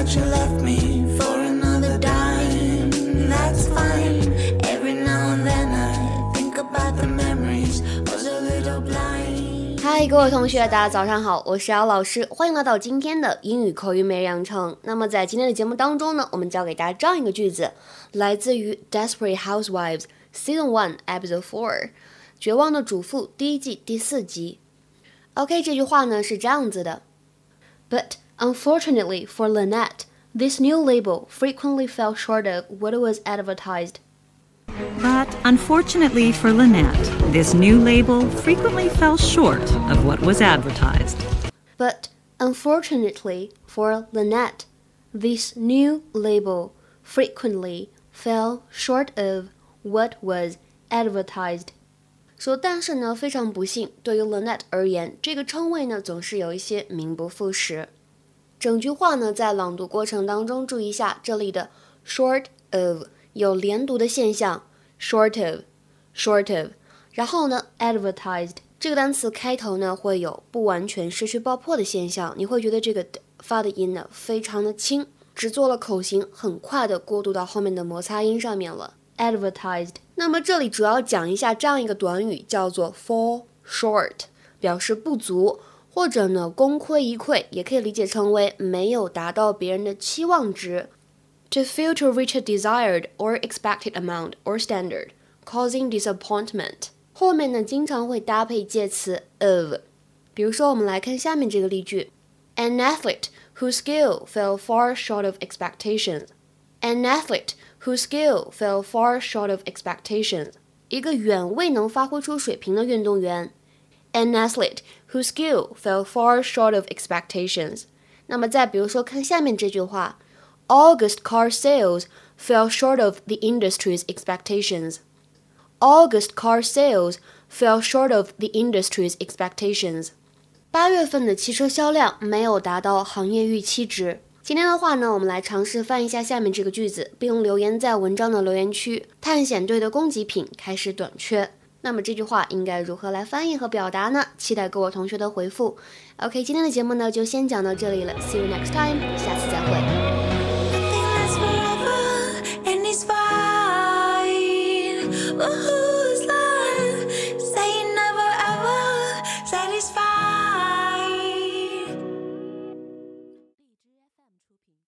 that you left me for another dime. That's fine. Every now and then I think about the memories. Was a little blind. 嗨，各位同学，大家早上好，我是姚老师，欢迎来到今天的英语口语每日养成。那么在今天的节目当中呢，我们教给大家这样一个句子，来自于《Desperate Housewives》Season One Episode Four，《绝望的主妇》第一季第四集。OK，这句话呢是这样子的：But unfortunately for Lynette, this new label frequently fell short of what was advertised. But unfortunately for Lynette, this new label frequently fell short of what was advertised. But unfortunately for Lynette, this new label frequently fell short of what was advertised. 说，但是呢，非常不幸，对于 Lynette 而言，这个称谓呢总是有一些名不副实。 整句话呢，在朗读过程当中，注意一下这里的 short of 有连读的现象，short of，short of。然后呢，advertised 这个单词开头呢会有不完全失去爆破的现象，你会觉得这个发的音呢非常的轻，只做了口型，很快的过渡到后面的摩擦音上面了。advertised。那么这里主要讲一下这样一个短语，叫做 fall short，表示不足，或者呢功亏一篑，也可以理解成为没有达到别人的期望值。To fail to reach a desired or expected amount or standard, causing disappointment。后面呢经常会搭配介词 of。比如说，我们来看下面这个例句：An athlete whose skill fell far short of expectations. An athlete whose skill fell far short of expectations，一个远未能发挥出水平的运动员。An athlete whose skill fell far short of expectations。那么再比如说，看下面这句话：August car sales fell short of the industry's expectations. August car sales fell short of the industry's expectations. 八月份的汽车销量没有达到行业预期值。今天的话呢，我们来尝试翻一下下面这个句子，并留言在文章的留言区。探险队的供给品开始短缺。 那么这句话应该如何来翻译和表达呢？期待各位同学的回复。OK，今天的节目呢就先讲到这里了，See you next time，下次再会。Who's love? Say never ever.